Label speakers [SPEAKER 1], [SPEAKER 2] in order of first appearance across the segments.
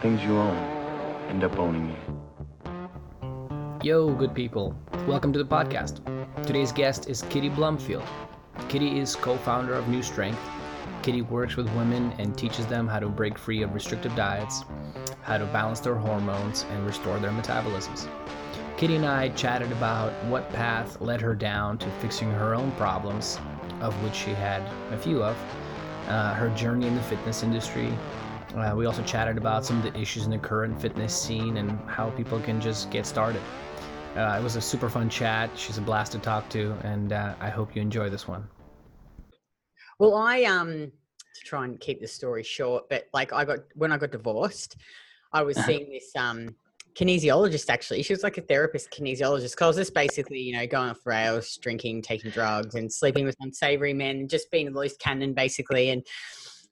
[SPEAKER 1] things you own end up owning you.
[SPEAKER 2] Yo, good people. Welcome to the podcast. Today's guest is Kitty Blumfield. Kitty is co founder of Nu Strength. Kitty works with women and teaches them how to break free of restrictive diets, how to balance their hormones, and restore their metabolisms. Kitty and I chatted about what path led her down to fixing her own problems, of which she had a few of, uh, her journey in the fitness industry. Uh, we also chatted about some of the issues in the current fitness scene and how people can just get started. Uh, it was a super fun chat. She's a blast to talk to, and uh, I hope you enjoy this one.
[SPEAKER 3] Well, I um to try and keep the story short, but like I got when I got divorced, I was
[SPEAKER 2] Uh-huh.
[SPEAKER 3] seeing this um kinesiologist actually. She was like a therapist kinesiologist. Cause I was just basically, you know, going off rails, drinking, taking drugs, and sleeping with unsavory men, and just being a loose cannon basically. And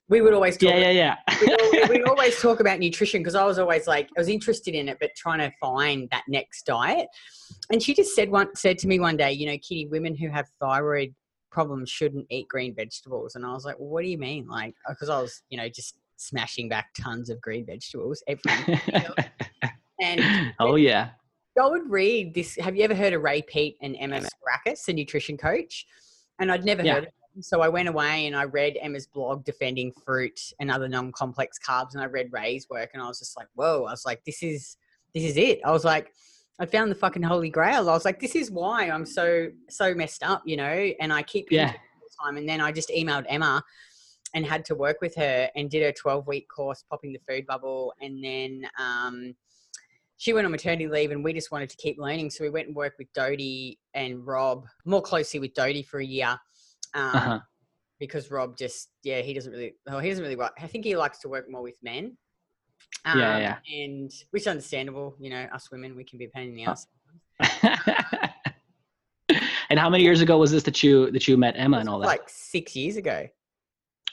[SPEAKER 3] we would always talk
[SPEAKER 4] Yeah, yeah, yeah.
[SPEAKER 3] we always talk about nutrition because I was always like I was interested in it, but trying to find that next diet. And she just said one said to me one day, you know, Kitty, women who have thyroid problems shouldn't eat green vegetables. And I was like, well, what do you mean? Like, uh, because I was, you know, just smashing back tons of green vegetables every. And
[SPEAKER 4] oh yeah.
[SPEAKER 3] I would read this. Have you ever heard of Ray Peat and Emma Sgourakis, the nutrition coach? And I'd never
[SPEAKER 4] Yeah.
[SPEAKER 3] heard of. So I went away and I read Emma's blog defending fruit and other non-complex carbs, and I read Ray's work, and I was just like, whoa! I was like, this is this is it. I was like, I found the fucking holy grail. I was like, this is why I'm so so messed up, you know. And I keep
[SPEAKER 4] Yeah.
[SPEAKER 3] all the time. And then I just emailed Emma and had to work with her and did a 12 week course, popping the food bubble, and then. um she went on maternity leave and we just wanted to keep learning. So we went and worked with Dodie and Rob more closely with Dodie for a year. Um,
[SPEAKER 4] Uh-huh.
[SPEAKER 3] because Rob just, yeah, he doesn't really, oh, he doesn't really work. I think he likes to work more with men.
[SPEAKER 4] Yeah,
[SPEAKER 3] Um,
[SPEAKER 4] yeah.
[SPEAKER 3] And which is understandable, you know, us women, we can be a pain in the ass.
[SPEAKER 4] and how many years ago was this that you that you met Emma and all that?
[SPEAKER 3] Like six years ago.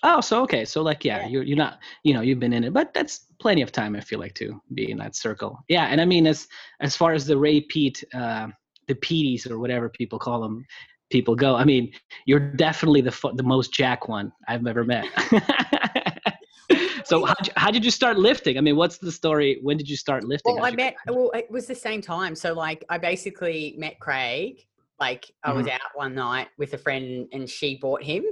[SPEAKER 4] oh, so okay, so like yeah,
[SPEAKER 3] Yeah.
[SPEAKER 4] you're you're not you know you've been in it, but that's plenty of time I feel like to be in that circle. Yeah, and I mean as as far as the Ray Peat, uh, the Petees or whatever people call them, people go. I mean, you're definitely the the most jack one I've ever met. so how how did you start lifting? I mean, what's the story? When did you start lifting?
[SPEAKER 3] Well, I met, well, it was the same time. So, like, I basically met Craig. Like, I was
[SPEAKER 4] Mm-hmm.
[SPEAKER 3] out one night with a friend and she bought him.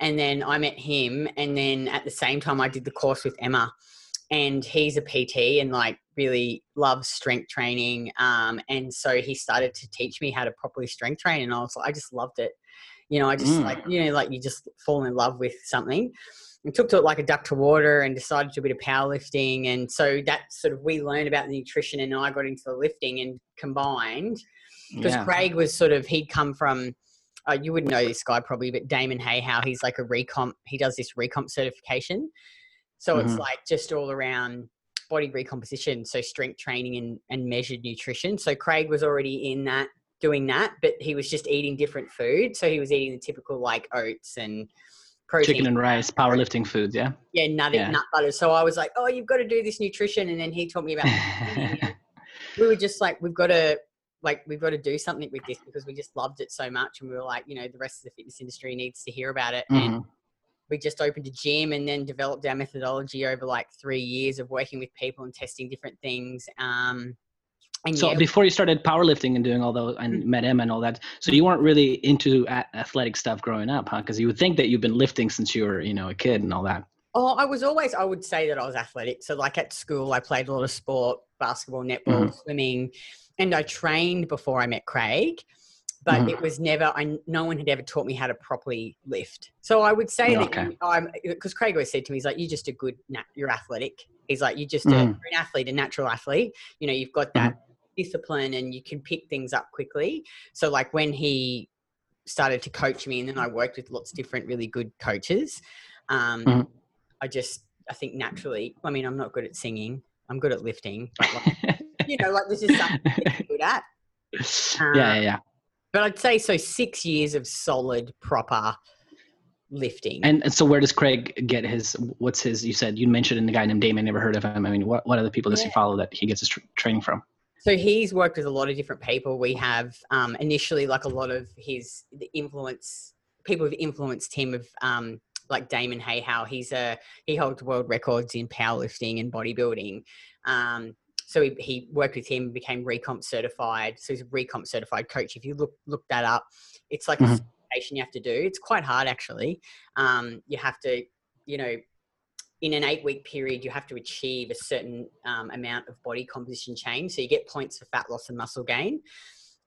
[SPEAKER 3] And then I met him. And then at the same time, I did the course with Emma. And he's a PT and, like, really loves strength training. Um, and so he started to teach me how to properly strength train. And I was like, I just loved it. You know, I just
[SPEAKER 4] Mm.
[SPEAKER 3] like, you know, like you just fall in love with something and took to it like a duck to water and decided to do a bit of powerlifting. And so that sort of we learned about the nutrition and I got into the lifting and combined because
[SPEAKER 4] yeah.
[SPEAKER 3] Craig was sort of he'd come from uh, you wouldn't know this guy probably, but Damon Hayhow, he's like a recomp. He does this recomp certification, so it's
[SPEAKER 4] Mhm.
[SPEAKER 3] like just all around body recomposition, so strength training and, and measured nutrition. So Craig was already in that doing that, but he was just eating different food. So he was eating the typical like oats and protein
[SPEAKER 4] chicken and rice, powerlifting foods. Yeah.
[SPEAKER 3] yeah, nut,
[SPEAKER 4] Yeah.
[SPEAKER 3] nut butter. So I was like, oh, you've got to do this nutrition. And then he taught me about we were just like, we've got to like we've got to do something with this because we just loved it so much. And we were like, you know, the rest of the fitness industry needs to hear about it. And
[SPEAKER 4] Mhm.
[SPEAKER 3] We just opened a gym and then developed our methodology over like three years of working with people and testing different things. Um and
[SPEAKER 4] So
[SPEAKER 3] yeah,
[SPEAKER 4] before you started powerlifting and doing all those and
[SPEAKER 3] Mm.
[SPEAKER 4] met Emma and all that, so you weren't really into athletic stuff growing up, huh? Because you would think that you've been lifting since you were, you know, a kid and all that.
[SPEAKER 3] Oh, I was always, I would say that I was athletic. So, like at school, I played a lot of sport basketball, netball,
[SPEAKER 4] Mhm.
[SPEAKER 3] swimming, and I trained before I met Craig. But
[SPEAKER 4] Mhm.
[SPEAKER 3] it was never, I, no one had ever taught me how to properly lift. So I would say that
[SPEAKER 4] Okay.
[SPEAKER 3] I'm, because Craig always said to me, he's like, you're just a good, you're athletic. He's like, you're just a,
[SPEAKER 4] Mhm.
[SPEAKER 3] you're an athlete, a natural athlete. You know, you've got that discipline and you can pick things up quickly. So, like when he started to coach me, and then I worked with lots of different really good coaches. Um. I just, I think naturally, I mean, I'm not good at singing. I'm good at lifting, but like, you know, like this is something I'm good at.
[SPEAKER 4] yeah, yeah, yeah.
[SPEAKER 3] But I'd say so six years of solid, proper lifting.
[SPEAKER 4] And, and so where does Craig get his? What's his? You said you mentioned a guy named Damon. Never heard of him. I mean, what what other people does he follow that he gets his tr- training from?
[SPEAKER 3] So he's worked with a lot of different people. We have um, initially like a lot of his the influence people who've influenced him have um, like Damon Hayhow. He's a he holds world records in powerlifting and bodybuilding. Um, so he, he worked with him, and became recomp certified. So he's a recomp certified coach. If you look look that up, it's like
[SPEAKER 4] Mhm.
[SPEAKER 3] a certification you have to do. It's quite hard actually. Um, you have to, you know, in an eight week period, you have to achieve a certain um, amount of body composition change. So you get points for fat loss and muscle gain.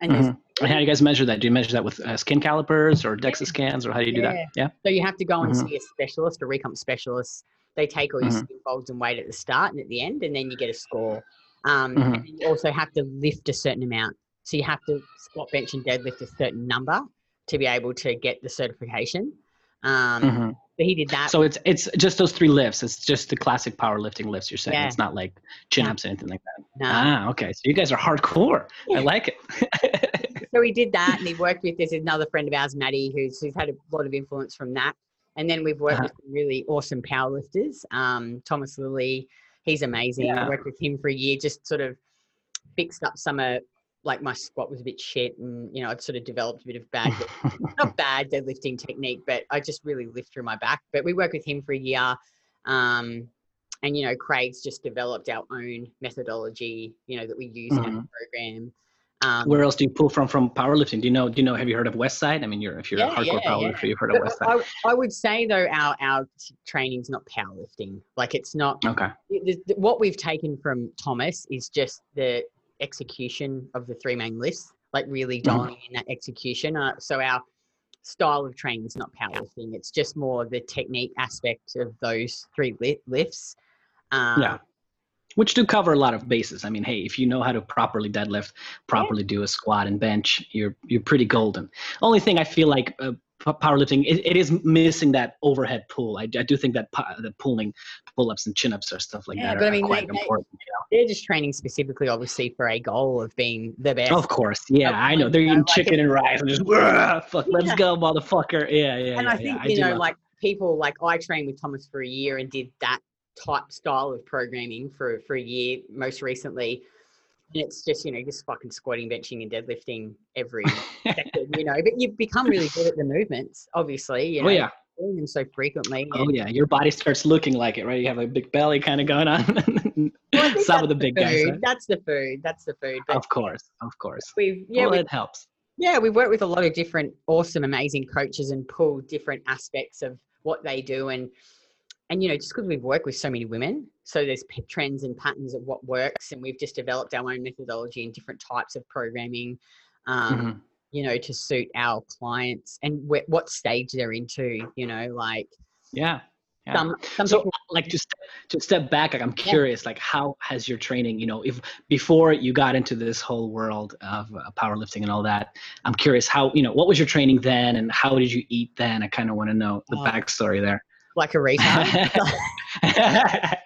[SPEAKER 3] And
[SPEAKER 4] Mhm. And how do you guys measure that? Do you measure that with uh, skin calipers or DEXA scans, or how do you do that? Yeah.
[SPEAKER 3] So you have to go and
[SPEAKER 4] Mhm.
[SPEAKER 3] see a specialist, a recomp specialist. They take all your
[SPEAKER 4] Mhm.
[SPEAKER 3] skin folds and weight at the start and at the end, and then you get a score. Um,
[SPEAKER 4] Mhm.
[SPEAKER 3] and you also have to lift a certain amount. So you have to squat, bench, and deadlift a certain number to be able to get the certification. Um,
[SPEAKER 4] Mhm.
[SPEAKER 3] So he did that.
[SPEAKER 4] So it's it's just those three lifts. It's just the classic powerlifting lifts. You're saying
[SPEAKER 3] Yeah.
[SPEAKER 4] it's not like chin ups or anything like that.
[SPEAKER 3] No.
[SPEAKER 4] Ah, okay. So you guys are hardcore.
[SPEAKER 3] Yeah.
[SPEAKER 4] I like it.
[SPEAKER 3] so he did that, and he worked with this another friend of ours, Maddie, who's who's had a lot of influence from that. And then we've worked
[SPEAKER 4] Uh-huh.
[SPEAKER 3] with some really awesome powerlifters. Um, Thomas Lilly, he's amazing. I worked with him for a year, just sort of fixed up some of like my squat was a bit shit, and you know I'd sort of developed a bit of bad, not bad deadlifting technique, but I just really lift through my back. But we worked with him for a year. Um, and you know, Craig's just developed our own methodology, you know, that we use in our
[SPEAKER 4] Mhm.
[SPEAKER 3] program. Um,
[SPEAKER 4] Where else do you pull from from powerlifting? Do you know? Do you know? Have you heard of Westside? I mean, you're if you're
[SPEAKER 3] Yeah,
[SPEAKER 4] a hardcore
[SPEAKER 3] yeah, yeah.
[SPEAKER 4] powerlifter, you've heard of
[SPEAKER 3] But
[SPEAKER 4] Westside.
[SPEAKER 3] I, I would say though, our our training's not powerlifting. Like it's not.
[SPEAKER 4] Okay.
[SPEAKER 3] the- What we've taken from Thomas is just the execution of the three main lifts, like really dialing in that execution. Uh, so our style of training is not powerlifting. It's just more the technique aspect of those three li- lifts. Um,
[SPEAKER 4] Yeah. Which do cover a lot of bases. I mean, hey, if you know how to properly deadlift, properly do a squat and bench, you're you're pretty golden. Only thing I feel like uh, powerlifting it, it is missing that overhead pull. I, I do think that pu- the pulling pull-ups and chin-ups or stuff like
[SPEAKER 3] Yeah,
[SPEAKER 4] that
[SPEAKER 3] but
[SPEAKER 4] are,
[SPEAKER 3] I mean,
[SPEAKER 4] quite
[SPEAKER 3] they-
[SPEAKER 4] important.
[SPEAKER 3] They're just training specifically, obviously, for a goal of being the best.
[SPEAKER 4] Of course, yeah,
[SPEAKER 3] Of
[SPEAKER 4] I know. They're eating
[SPEAKER 3] like
[SPEAKER 4] chicken and rice and just "Bruh, fuck, let's
[SPEAKER 3] Yeah.
[SPEAKER 4] go, motherfucker. Yeah, yeah.
[SPEAKER 3] and
[SPEAKER 4] yeah,
[SPEAKER 3] I think you
[SPEAKER 4] do
[SPEAKER 3] know, like people, like I trained with Thomas for a year and did that type style of programming for for a year most recently. And it's just you know just fucking squatting, benching, and deadlifting every second, you know. But you become really good at the movements, obviously. You oh, know,
[SPEAKER 4] oh yeah,
[SPEAKER 3] doing them so frequently.
[SPEAKER 4] oh yeah. Your body starts looking like it, right? You have a big belly kind of going on.
[SPEAKER 3] Well,
[SPEAKER 4] Some of the big guys. huh?
[SPEAKER 3] That's the food. That's the food. But
[SPEAKER 4] Of course, of course.
[SPEAKER 3] we've yeah
[SPEAKER 4] well,
[SPEAKER 3] we
[SPEAKER 4] it helps.
[SPEAKER 3] Yeah, we work with a lot of different awesome, amazing coaches and pull different aspects of what they do. And, and you know, just because we've worked with so many women, so there's trends and patterns of what works. And we've just developed our own methodology and different types of programming, um,
[SPEAKER 4] Mhm.
[SPEAKER 3] you know, to suit our clients and wh- what stage they're into, you know, like
[SPEAKER 4] Yeah. yeah.
[SPEAKER 3] some, some
[SPEAKER 4] so
[SPEAKER 3] people,
[SPEAKER 4] like to step, to step back like i'm curious like how has your training you know if before you got into this whole world of uh, powerlifting and all that i'm curious how you know what was your training then and how did you eat then i kind of want to know the
[SPEAKER 3] Oh.
[SPEAKER 4] backstory there
[SPEAKER 3] like a retard.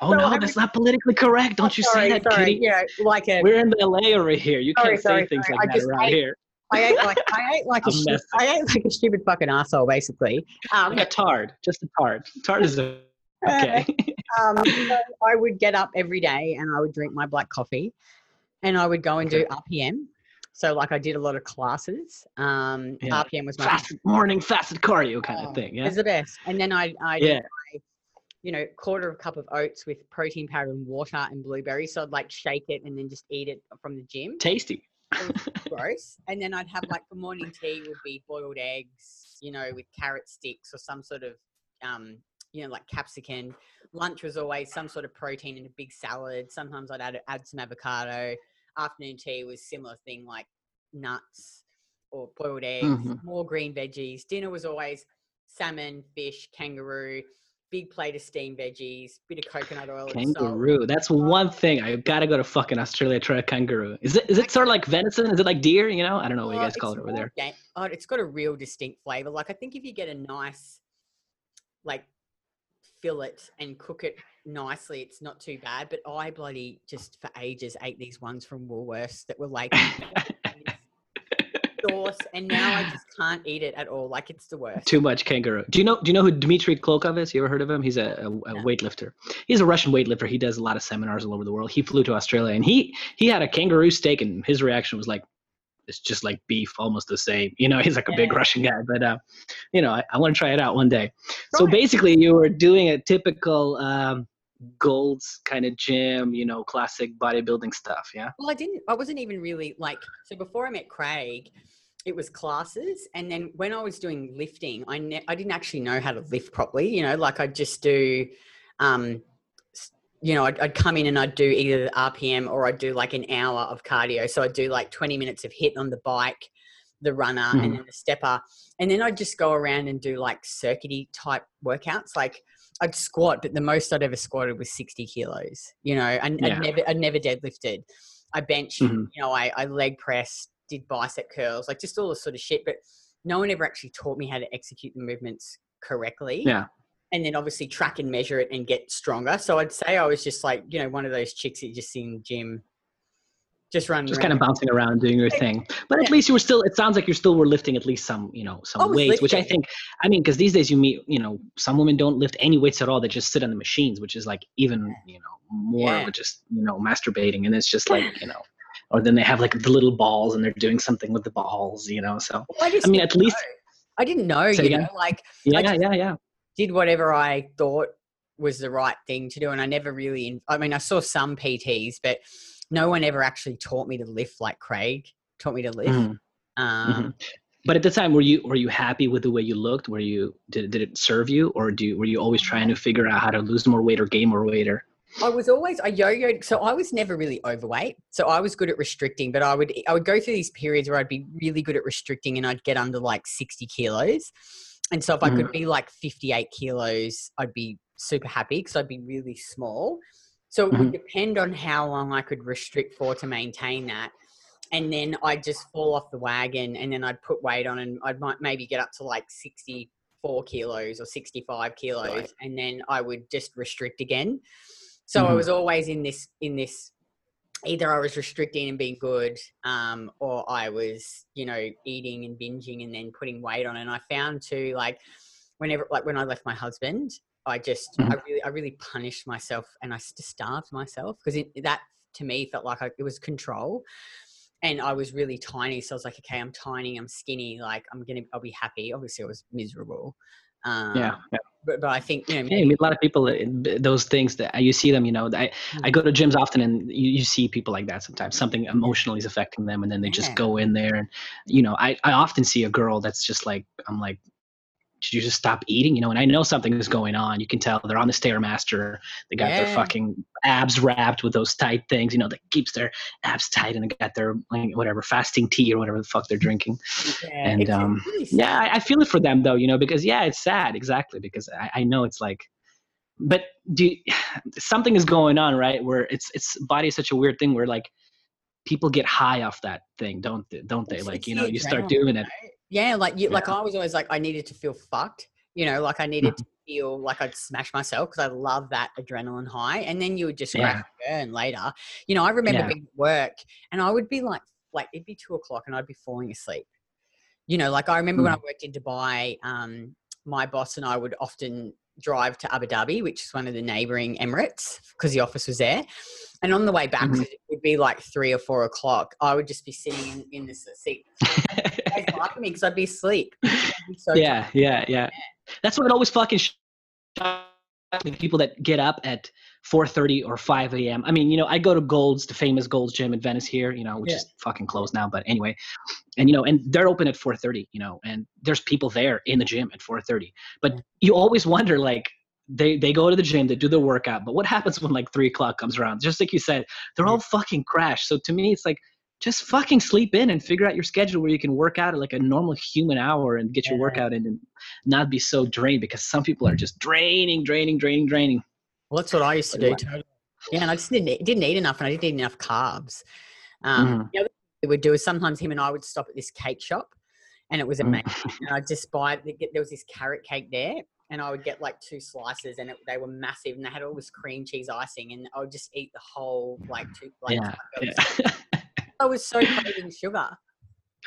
[SPEAKER 4] oh
[SPEAKER 3] So
[SPEAKER 4] no
[SPEAKER 3] I
[SPEAKER 4] that's not politically correct. Don't you
[SPEAKER 3] sorry,
[SPEAKER 4] say that
[SPEAKER 3] sorry,
[SPEAKER 4] kitty?
[SPEAKER 3] Yeah, like a,
[SPEAKER 4] we're in the la over here. You
[SPEAKER 3] Sorry,
[SPEAKER 4] can't say things like
[SPEAKER 3] I
[SPEAKER 4] that around
[SPEAKER 3] ate-
[SPEAKER 4] here.
[SPEAKER 3] I ate like I ate like a
[SPEAKER 4] I'm
[SPEAKER 3] stu- I ate like a stupid fucking asshole, basically. Um,
[SPEAKER 4] like a tard just a tard tard is a, okay.
[SPEAKER 3] um, so I would get up every day and I would drink my black coffee and I would go and do RPM. So, like, I did a lot of classes. Um,
[SPEAKER 4] Yeah.
[SPEAKER 3] RPM was my
[SPEAKER 4] fast morning fasted cardio kind
[SPEAKER 3] Oh,
[SPEAKER 4] of thing yeah
[SPEAKER 3] It's the best. And then I, I
[SPEAKER 4] Yeah.
[SPEAKER 3] did my, you know, quarter of a cup of oats with protein powder and water and blueberries. So I'd like shake it and then just eat it from the gym.
[SPEAKER 4] tasty
[SPEAKER 3] Gross. And then I'd have like for morning tea would be boiled eggs, you know, with carrot sticks or some sort of, um, you know, like capsicum. Lunch was always some sort of protein in a big salad. Sometimes I'd add, add some avocado. Afternoon tea was similar thing like nuts or boiled eggs,
[SPEAKER 4] Mhm.
[SPEAKER 3] more green veggies. Dinner was always salmon, fish, kangaroo, big plate of steamed veggies, bit of coconut oil.
[SPEAKER 4] Kangaroo. That's one thing. I gotta go to fucking Australia try a kangaroo. Is it is it sort of like venison? Is it like deer? You know, I don't know what you
[SPEAKER 3] Oh,
[SPEAKER 4] guys call it over there.
[SPEAKER 3] ga- oh, it's got a real distinct flavor. Like I think if you get a nice, like, fillet and cook it nicely, it's not too bad. But I bloody just for ages ate these ones from Woolworths that were like sauce, and now I just can't eat it at all. Like it's the worst.
[SPEAKER 4] Too much kangaroo. Do you know? Do you know who Dmitry Klokov is? You ever heard of him? He's a, a, a
[SPEAKER 3] No.
[SPEAKER 4] weightlifter. He's a Russian weightlifter. He does a lot of seminars all over the world. He flew to Australia and he he had a kangaroo steak, and his reaction was like, it's just like beef, almost the same. You know, he's like a big Russian guy, but uh, you know, I, I want to try it out one day. So basically, you were doing a typical um, Gold's kind of gym, you know, classic bodybuilding stuff. Yeah.
[SPEAKER 3] Well, I didn't. I wasn't even really like. So before I met Craig, it was classes, and then when I was doing lifting, I ne- I didn't actually know how to lift properly. You know, like I'd just do, um, you know, I'd, I'd come in and I'd do either the RPM or I'd do like an hour of cardio. So I'd do like twenty minutes of HIIT on the bike, the runner,
[SPEAKER 4] Mhm.
[SPEAKER 3] and then the stepper, and then I'd just go around and do like circuity type workouts, like. I'd squat, but the most I'd ever squatted was 60 kilos, you know, and
[SPEAKER 4] Yeah.
[SPEAKER 3] I'd never, I'd never deadlifted. I bench,
[SPEAKER 4] Mhm.
[SPEAKER 3] you know, I, I leg press, did bicep curls, like just all this sort of shit. But no one ever actually taught me how to execute the movements correctly.
[SPEAKER 4] Yeah.
[SPEAKER 3] And then obviously track and measure it and get stronger. So I'd say I was just like, you know, one of those chicks that you just see in the gym, just run.
[SPEAKER 4] Just kind of bouncing around doing your thing. But at
[SPEAKER 3] Yeah.
[SPEAKER 4] least you were still, it sounds like you're still were lifting at least some, you know, some
[SPEAKER 3] was
[SPEAKER 4] weights, which I think, I mean, because these days you meet, you know, some women don't lift any weights at all. They just sit on the machines, which is like even, you know, more
[SPEAKER 3] Yeah.
[SPEAKER 4] just, you know, masturbating. And it's just like, you know, or then they have like the little balls and they're doing something with the balls, you know. So,
[SPEAKER 3] I, just
[SPEAKER 4] I mean, at least-
[SPEAKER 3] know. I didn't know,
[SPEAKER 4] Say
[SPEAKER 3] you know, like
[SPEAKER 4] yeah, yeah, yeah.
[SPEAKER 3] did whatever I thought was the right thing to do. And I never really, I mean, I saw some PTs, but no one ever actually taught me to lift like Craig taught me to lift.
[SPEAKER 4] Mhm.
[SPEAKER 3] Um,
[SPEAKER 4] But at the time, were you were you happy with the way you looked? Were you did did it serve you, or do you, were you always trying to figure out how to lose more weight or gain more weight? Or
[SPEAKER 3] I was always I yo-yoed, so I was never really overweight. So I was good at restricting, but I would I would go through these periods where I'd be really good at restricting, and I'd get under like sixty kilos. And so if I could be like fifty-eight kilos, I'd be super happy because I'd be really small. So it would depend on how long I could restrict for to maintain that. And then I'd just fall off the wagon, and then I'd put weight on, and I'd might maybe get up to like sixty-four kilos or sixty-five kilos,
[SPEAKER 4] Right.
[SPEAKER 3] and then I would just restrict again. So I
[SPEAKER 4] Mhm.
[SPEAKER 3] was always in this in this either I was restricting and being good, um, or I was, you know, eating and binging and then putting weight on. And I found too, like whenever like when I left my husband, I just I really I really punished myself and I just starved myself because that to me felt like I, it was control. And I was really tiny, so I was like, okay, I'm tiny, I'm skinny, like I'm gonna, I'll be happy. Obviously, I was miserable. Um,
[SPEAKER 4] yeah, yeah.
[SPEAKER 3] but, but I think you know,
[SPEAKER 4] Yeah, I mean, a lot of people, those things that you see them, you know, I, I go to gyms often and you, you see people like that sometimes. Something emotionally is affecting them and then they just go in there. And, you know, I, I often see a girl that's just like, I'm like, should you just stop eating? You know, and I know something is going on. You can tell they're on the Stairmaster. They got their fucking abs wrapped with those tight things, you know, that keeps their abs tight and they got their, like, whatever, fasting tea or whatever the fuck they're drinking.
[SPEAKER 3] yeah,
[SPEAKER 4] and, um,
[SPEAKER 3] really
[SPEAKER 4] Yeah. I, I feel it for them though, you know, because yeah, it's sad, exactly, because I, I know it's like, but do you, something is going on, right? Where it's it's body is such a weird thing where like people get high off that thing, don't they? Don't they? Like you know, you start doing it.
[SPEAKER 3] Yeah, like you, like I was always like I needed to feel fucked. You know, like I needed
[SPEAKER 4] Mm-hmm.
[SPEAKER 3] to feel like I'd smash myself because I love that adrenaline high. And then you would just
[SPEAKER 4] Yeah.
[SPEAKER 3] and burn later. You know, I remember
[SPEAKER 4] Yeah.
[SPEAKER 3] being at work and I would be like, like it'd be two o'clock and I'd be falling asleep. You know, like I remember
[SPEAKER 4] Mm.
[SPEAKER 3] when I worked in Dubai, um, my boss and I would often drive to Abu Dhabi, which is one of the neighboring Emirates, because the office was there. And on the way back,
[SPEAKER 4] Mhm.
[SPEAKER 3] 'cause it would be like three or four o'clock, I would just be sitting in, in the seat. At me because I'd be asleep. I'd be so
[SPEAKER 4] yeah, yeah, yeah. That's what it always fucking me. People that get up at 4:30 or 5 a.m. I mean, you know, I go to Gold's, the famous Gold's gym in Venice here, you know, which
[SPEAKER 3] Yeah.
[SPEAKER 4] is fucking closed now, but anyway, and you know, and they're open at 4:30, you know, and there's people there in the gym at 4:30. But you always wonder, like, they they go to the gym, they do their workout, but what happens when like three o'clock comes around? Just like you said, they're all fucking crashed. So to me, it's like just fucking sleep in and figure out your schedule where you can work out at like a normal human hour and get your
[SPEAKER 3] Yeah.
[SPEAKER 4] workout in and not be so drained because some people are mm. just draining, draining, draining, draining.
[SPEAKER 3] Well, that's what I used to do. Totally. Yeah, and I just didn't eat, didn't eat enough, and I didn't eat enough carbs. Um,
[SPEAKER 4] Mhm.
[SPEAKER 3] The other thing we would do is sometimes him and I would stop at this cake shop, and it was
[SPEAKER 4] Mm.
[SPEAKER 3] amazing. and I'd just buy there was this carrot cake there, and I would get like two slices, and it, they were massive, and they had all this cream cheese icing, and I would just eat the whole like two plates.
[SPEAKER 4] Yeah,
[SPEAKER 3] I was,
[SPEAKER 4] yeah.
[SPEAKER 3] I was so craving sugar.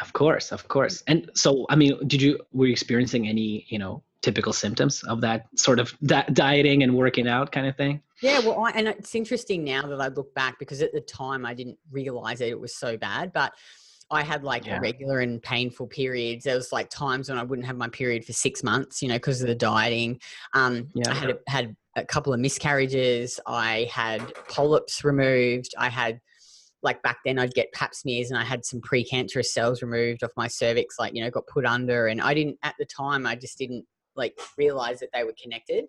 [SPEAKER 4] of course, of course. And so, I mean, did you were you experiencing any, you know, typical symptoms of that sort of di- dieting and working out kind of thing?
[SPEAKER 3] Yeah, well, I, and it's interesting now that I look back because at the time I didn't realize that it was so bad. But I had like
[SPEAKER 4] Yeah.
[SPEAKER 3] irregular and painful periods. There was like times when I wouldn't have my period for six months, you know, because of the dieting. Um,
[SPEAKER 2] Yeah.
[SPEAKER 3] I had a, had a couple of miscarriages. I had polyps removed. I had like back then I'd get pap smears and I had some precancerous cells removed off my cervix, like, you know, got put under. And I didn't, at the time, I just didn't like realize that they were connected.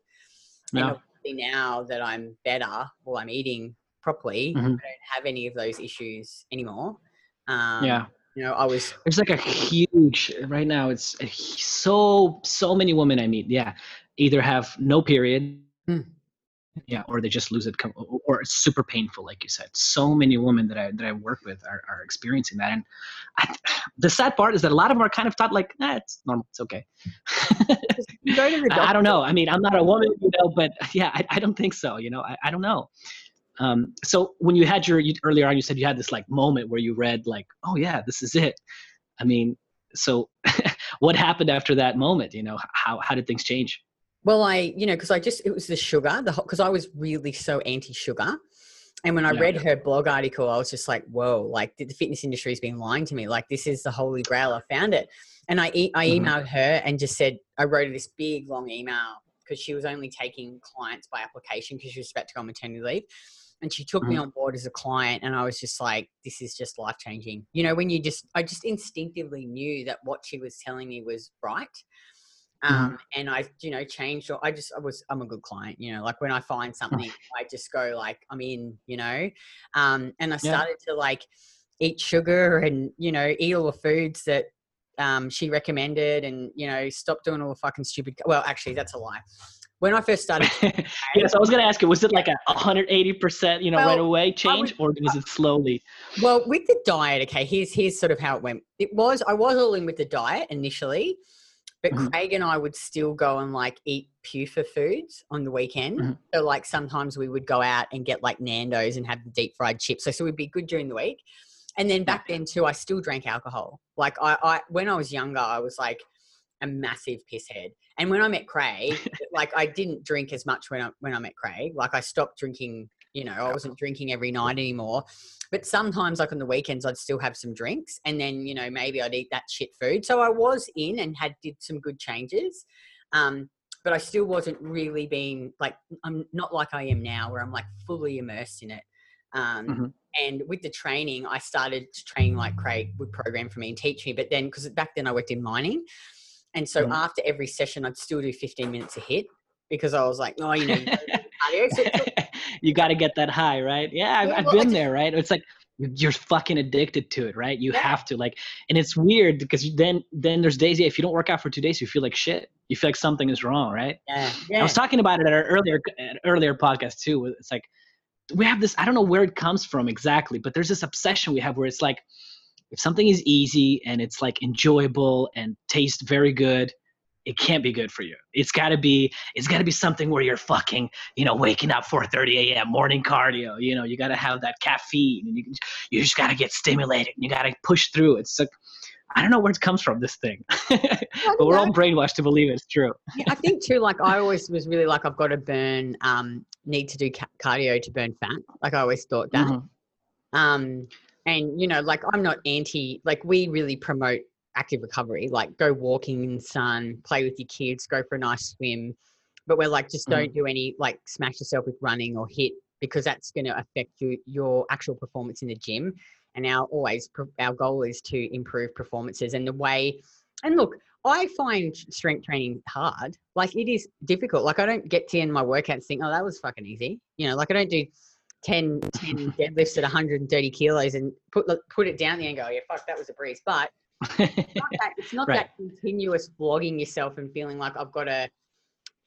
[SPEAKER 3] And
[SPEAKER 4] Yeah.
[SPEAKER 3] obviously now that I'm better, well, I'm eating properly,
[SPEAKER 4] Mhm.
[SPEAKER 3] I don't have any of those issues anymore. Um,
[SPEAKER 4] yeah.
[SPEAKER 3] You know, I was,
[SPEAKER 4] There's like a huge right now. It's a, so so many women I meet. Yeah, either have no period,
[SPEAKER 3] Hmm.
[SPEAKER 4] Yeah, or they just lose it, com- or- it's super painful, like you said. So many women that I that I work with are, are experiencing that, and I, the sad part is that a lot of them are kind of thought like, eh, it's normal, it's okay.
[SPEAKER 3] you go to the
[SPEAKER 4] I, I don't know. I mean, I'm not a woman, you know, but yeah, I, I don't think so. You know, I, I don't know. Um, so when you had your you, earlier on, you said you had this like moment where you read like, oh yeah, this is it. I mean, so what happened after that moment? You know, how how did things change?
[SPEAKER 3] Well, I, you know, because I just, it was the sugar, the because I was really so anti sugar. And when I
[SPEAKER 4] Yeah.
[SPEAKER 3] read her blog article, I was just like, whoa, like the fitness industry has been lying to me. Like, this is the holy grail. I found it. And I, e- I
[SPEAKER 4] Mhm.
[SPEAKER 3] emailed her and just said, I wrote this big, long email because she was only taking clients by application because she was about to go on maternity leave. And she took me
[SPEAKER 4] Mhm.
[SPEAKER 3] on board as a client. And I was just like, this is just life changing. You know, when you just, I just instinctively knew that what she was telling me was right um, and I, you know, changed. Or I just, I was, I'm a good client, you know. Like when I find something, I just go like, I'm in, you know. Um, and I
[SPEAKER 4] Yeah.
[SPEAKER 3] started to like eat sugar and you know eat all the foods that um, she recommended, and you know stop doing all the fucking stupid. Well, actually, that's a lie. When I first started,
[SPEAKER 4] yes, I was gonna ask you, was it like a 180 percent, you know, right away change, or was it slowly?
[SPEAKER 3] well, with the diet, okay, here's here's sort of how it went. It was I was all in with the diet initially, but
[SPEAKER 4] Mhm.
[SPEAKER 3] Craig and I would still go and like eat Pufa foods on the weekend.
[SPEAKER 4] Mhm.
[SPEAKER 3] So like sometimes we would go out and get like Nando's and have the deep fried chips. So so we'd be good during the week. And then back then too, I still drank alcohol. Like I, I when I was younger, I was like a massive pisshead. And when I met Craig, like I didn't drink as much when I when I met Craig. Like I stopped drinking. You know, I wasn't drinking every night anymore. But sometimes, like on the weekends, I'd still have some drinks, and then you know maybe I'd eat that shit food. So I was in and had did some good changes. Um, but I still wasn't really being like I'm not like I am now, where I'm like fully immersed in it. Um,
[SPEAKER 4] Mhm.
[SPEAKER 3] And with the training, I started to train like Craig would program for me and teach me. But then, because back then I worked in mining, and so
[SPEAKER 4] Mhm.
[SPEAKER 3] after every session, I'd still do 15 minutes a HIIT because I was like, oh, you know, cardio. So it took-
[SPEAKER 4] you got to get that high, right? Yeah, I've, I've been there, right? It's like you're- fucking addicted to it, right? You
[SPEAKER 3] Yeah.
[SPEAKER 4] have to like, and it's weird because then then there's days yeah, if you don't work out for two days, you feel like shit. You feel like something is wrong, right?
[SPEAKER 3] yeah, yeah.
[SPEAKER 4] I was talking about it at our earlier at earlier podcast too. It's like we have this. I don't know where it comes from exactly, but there's this obsession we have where it's like if something is easy and it's like enjoyable and tastes very good, it can't be good for you. It's got to be. It's got to be something where you're fucking, you know, waking up 4:30 a.m. morning cardio. You know, you got to have that caffeine, and you you just got to get stimulated. And you got to push through. It's like I don't know where it comes from. This thing, but we're all brainwashed to believe it's true.
[SPEAKER 3] Yeah, I think too, like I always was really like, I've got to burn, um, need to do ca- cardio to burn fat. Like I always thought that.
[SPEAKER 4] Mhm.
[SPEAKER 3] Um, and you know, like I'm not anti, like we really promote active recovery, like go walking in the sun, play with your kids, go for a nice swim. But we're like, just don't mm. do any like smash yourself with running or HIIT because that's going to affect you, your actual performance in the gym. And our always, our goal is to improve performances and the way, and look, I find strength training hard. Like it is difficult. Like I don't get to end my workouts and think, oh, that was fucking easy. You know, like I don't do 10, 10 deadlifts at 130 kilos and put put it down there and go, oh, yeah, fuck, that was a breeze. But it's not that, it's not
[SPEAKER 4] Right.
[SPEAKER 3] that continuous flogging yourself and feeling like I've got to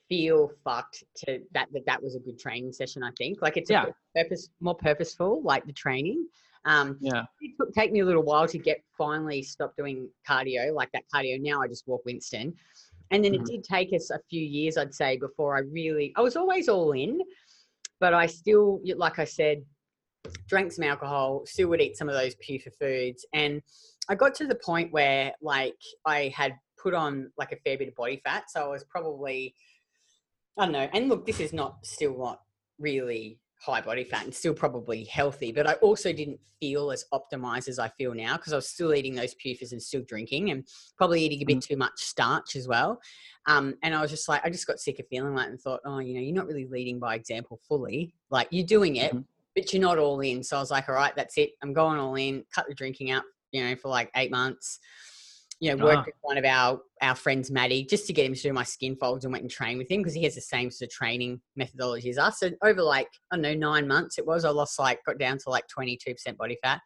[SPEAKER 3] feel fucked to that that that was a good training session. I think like it's a
[SPEAKER 4] Yeah.
[SPEAKER 3] bit purpose more purposeful, like the training. Um,
[SPEAKER 4] yeah.
[SPEAKER 3] it took take me a little while to get finally stop doing cardio like that cardio now i just walk winston and then
[SPEAKER 4] Mhm.
[SPEAKER 3] it did take us a few years i'd say before i really i was always all in but i still like i said drank some alcohol still would eat some of those pufa foods and i got to the point where like i had put on like a fair bit of body fat so i was probably i don't know and look this is not still not really high body fat and still probably healthy, but I also didn't feel as optimized as I feel now because I was still eating those pufas and still drinking and probably eating a bit
[SPEAKER 4] Mm.
[SPEAKER 3] too much starch as well. Um, and I was just like, I just got sick of feeling like and thought, oh, you know, you're not really leading by example fully. Like you're doing it,
[SPEAKER 4] Mhm.
[SPEAKER 3] but you're not all in. So I was like, all right, that's it. I'm going all in. Cut the drinking out, you know, for like eight months. You know, worked
[SPEAKER 4] Ah.
[SPEAKER 3] with one of our our friends, Maddie, just to get him to do my skin folds and went and trained with him because he has the same sort of training methodology as us. So over like I don't know nine months, it was I lost like got down to like 22 percent body fat.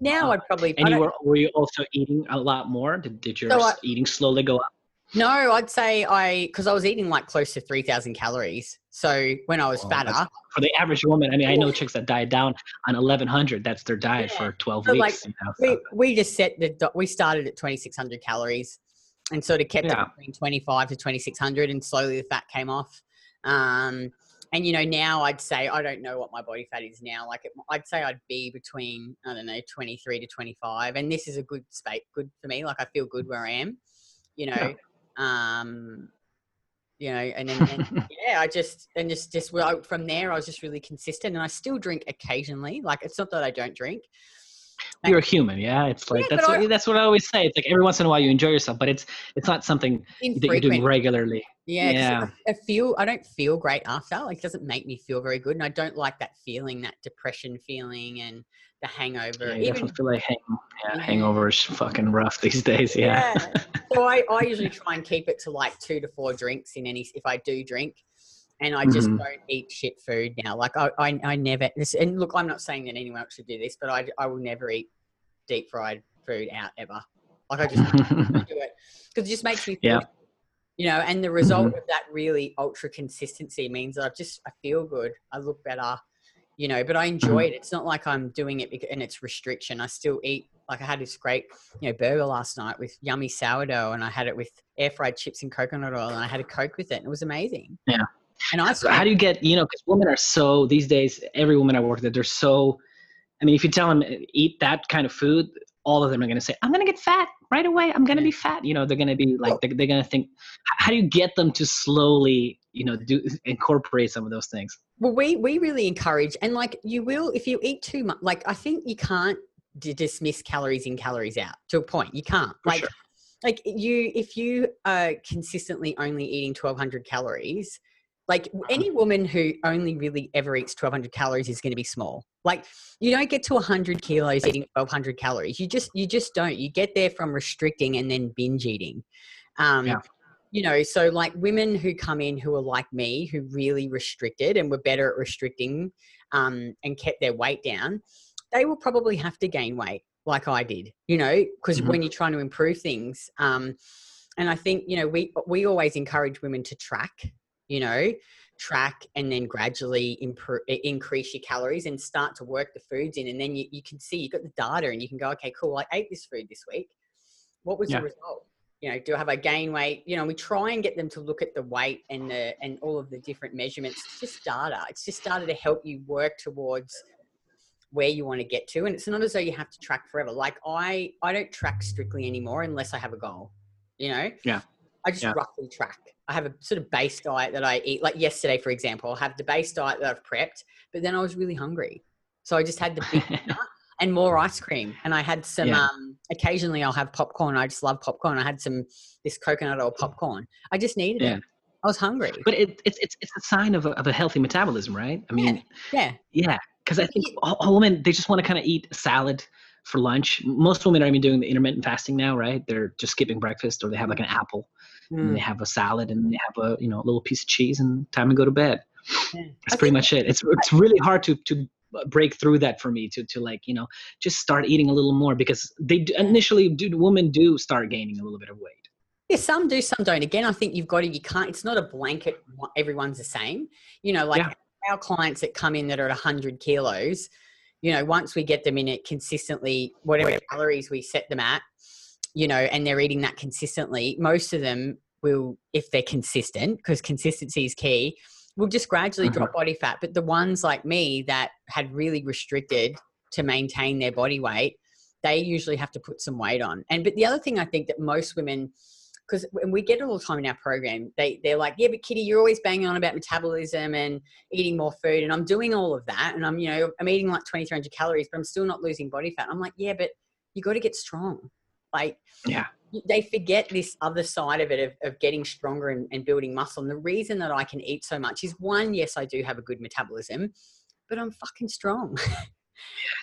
[SPEAKER 3] Now. I'd probably
[SPEAKER 4] And you were were you also eating a lot more? Did, did your
[SPEAKER 3] So I-
[SPEAKER 4] eating slowly go up?
[SPEAKER 3] No, I'd say I because I was eating like close to 3,000 calories. So when I was
[SPEAKER 4] Wow,
[SPEAKER 3] fatter,
[SPEAKER 4] For the average woman, I mean, I know chicks that diet down on 1100. That's their diet
[SPEAKER 3] Yeah.
[SPEAKER 4] for 12
[SPEAKER 3] So, like,
[SPEAKER 4] weeks. you know,
[SPEAKER 3] we,
[SPEAKER 4] so-
[SPEAKER 3] we just set the we started at 2600 calories and sort of kept
[SPEAKER 4] Yeah.
[SPEAKER 3] it between 25 to 2600 and slowly the fat came off um and you know now i'd say i don't know what my body fat is now like it, i'd say i'd be between i don't know 23 to 25 and this is a good space good for me like i feel good where i am you know um you know and then and, yeah i just and just just well, from there i was just really consistent and i still drink occasionally like it's not that i don't drink
[SPEAKER 4] you're a human, yeah. It's like
[SPEAKER 3] Yeah,
[SPEAKER 4] that's what,
[SPEAKER 3] I-
[SPEAKER 4] that's what I always say. It's like every once in a while you enjoy yourself, but it's it's not something that you're doing regularly.
[SPEAKER 3] Yeah,
[SPEAKER 4] Yeah.
[SPEAKER 3] I I feel I don't feel great after. Like, it doesn't make me feel very good, and I don't like that feeling, that depression feeling, and the hangover.
[SPEAKER 4] Yeah,
[SPEAKER 3] Even
[SPEAKER 4] definitely feel like hang, yeah,
[SPEAKER 3] Yeah.
[SPEAKER 4] hangover is fucking rough these days. Yeah.
[SPEAKER 3] so I, I usually try and keep it to like two to four drinks in any if I do drink, and I just
[SPEAKER 4] Mhm.
[SPEAKER 3] don't eat shit food now. Like I, I, I never. This, and look, I'm not saying that anyone else should do this, but I, I will never eat deep fried food out ever. Like I just don't it because it just makes me feel
[SPEAKER 4] Yeah.
[SPEAKER 3] you know and the result of that really ultra consistency means that i just i feel good i look better you know but i enjoy it. It's not like i'm doing it because, and it's restriction. I still eat like i had this great you know burger last night with yummy sourdough and i had it with air fried chips and coconut oil and i had a coke with it and it was amazing.
[SPEAKER 4] Yeah.
[SPEAKER 3] and i
[SPEAKER 4] So how do you get you know because women are so these days every woman i work with they're so i mean if you tell them eat that kind of food all of them are going to say i'm going to get fat right away i'm going to be fat you know they're going to be like they're, they're going to think how do you get them to slowly you know do incorporate some of those things
[SPEAKER 3] Well, we we really encourage, and like you will if you eat too much. Like I think you can't d- dismiss calories in, calories out to a point. You can't. Like
[SPEAKER 4] sure.
[SPEAKER 3] like you if you are consistently only eating 1200 calories like any woman who only really ever eats 1200 calories is going to be small like you don't get to 100 kilos eating 1200 calories you just you just don't you get there from restricting and then binge eating um
[SPEAKER 4] Yeah.
[SPEAKER 3] you know so like women who come in who are like me who really restricted and were better at restricting um and kept their weight down they will probably have to gain weight like I did, you know, because
[SPEAKER 4] Mhm.
[SPEAKER 3] when you're trying to improve things, um, and I think you know we we always encourage women to track, you know, track and then gradually improve, increase your calories and start to work the foods in, and then you, you can see you've got the data and you can go, okay, cool, I ate this food this week. What was
[SPEAKER 4] Yeah.
[SPEAKER 3] the result? You know, do I have a gain weight? You know, we try and get them to look at the weight and the and all of the different measurements. It's just data. It's just data to help you work towards where you want to get to and it's not as though you have to track forever like i i don't track strictly anymore unless i have a goal you know
[SPEAKER 4] Yeah.
[SPEAKER 3] I just
[SPEAKER 4] Yeah.
[SPEAKER 3] roughly track. I have a sort of base diet that i eat. Like yesterday for example i have the base diet that i've prepped but then i was really hungry. So i just had the big and more ice cream. And i had some
[SPEAKER 4] Yeah.
[SPEAKER 3] um occasionally i'll have popcorn. I just love popcorn. I had some this coconut oil popcorn. I just needed
[SPEAKER 4] Yeah.
[SPEAKER 3] it i was hungry.
[SPEAKER 4] But it, it's it's it's a sign of a, of a healthy metabolism right? I mean
[SPEAKER 3] yeah.
[SPEAKER 4] Yeah, because I think all, all women they just want to kind of eat salad for lunch. Most women are even doing the intermittent fasting now, right? They're just skipping breakfast, or they have like an apple, and
[SPEAKER 3] Mm.
[SPEAKER 4] they have a salad, and they have a you know a little piece of cheese, and time to go to bed.
[SPEAKER 3] Yeah.
[SPEAKER 4] That's
[SPEAKER 3] I
[SPEAKER 4] pretty much it. It's it's really hard to to break through that for me to to like you know just start eating a little more because they do, initially do women do start gaining a little bit of weight.
[SPEAKER 3] Yeah, some do, some don't. Again, I think you've got to, you can't, it's not a blanket, everyone's the same. You know, like
[SPEAKER 4] Yeah.
[SPEAKER 3] our clients that come in that are at 100 kilos, you know, once we get them in it consistently, whatever calories we set them at, you know, and they're eating that consistently, most of them will, if they're consistent, because consistency is key, will just gradually
[SPEAKER 4] Mhm.
[SPEAKER 3] drop body fat. But the ones like me that had really restricted to maintain their body weight, they usually have to put some weight on. And but the other thing I think that most women because when we get it all the time in our program, they they're like, yeah, but Kitty, you're always banging on about metabolism and eating more food, and I'm doing all of that, and I'm you know I'm eating like 2,300 calories, but I'm still not losing body fat. I'm like, yeah, but you got to get strong. Like,
[SPEAKER 4] Yeah.
[SPEAKER 3] they forget this other side of it of, of getting stronger and, and building muscle. And the reason that I can eat so much is one, yes, I do have a good metabolism, but I'm fucking strong.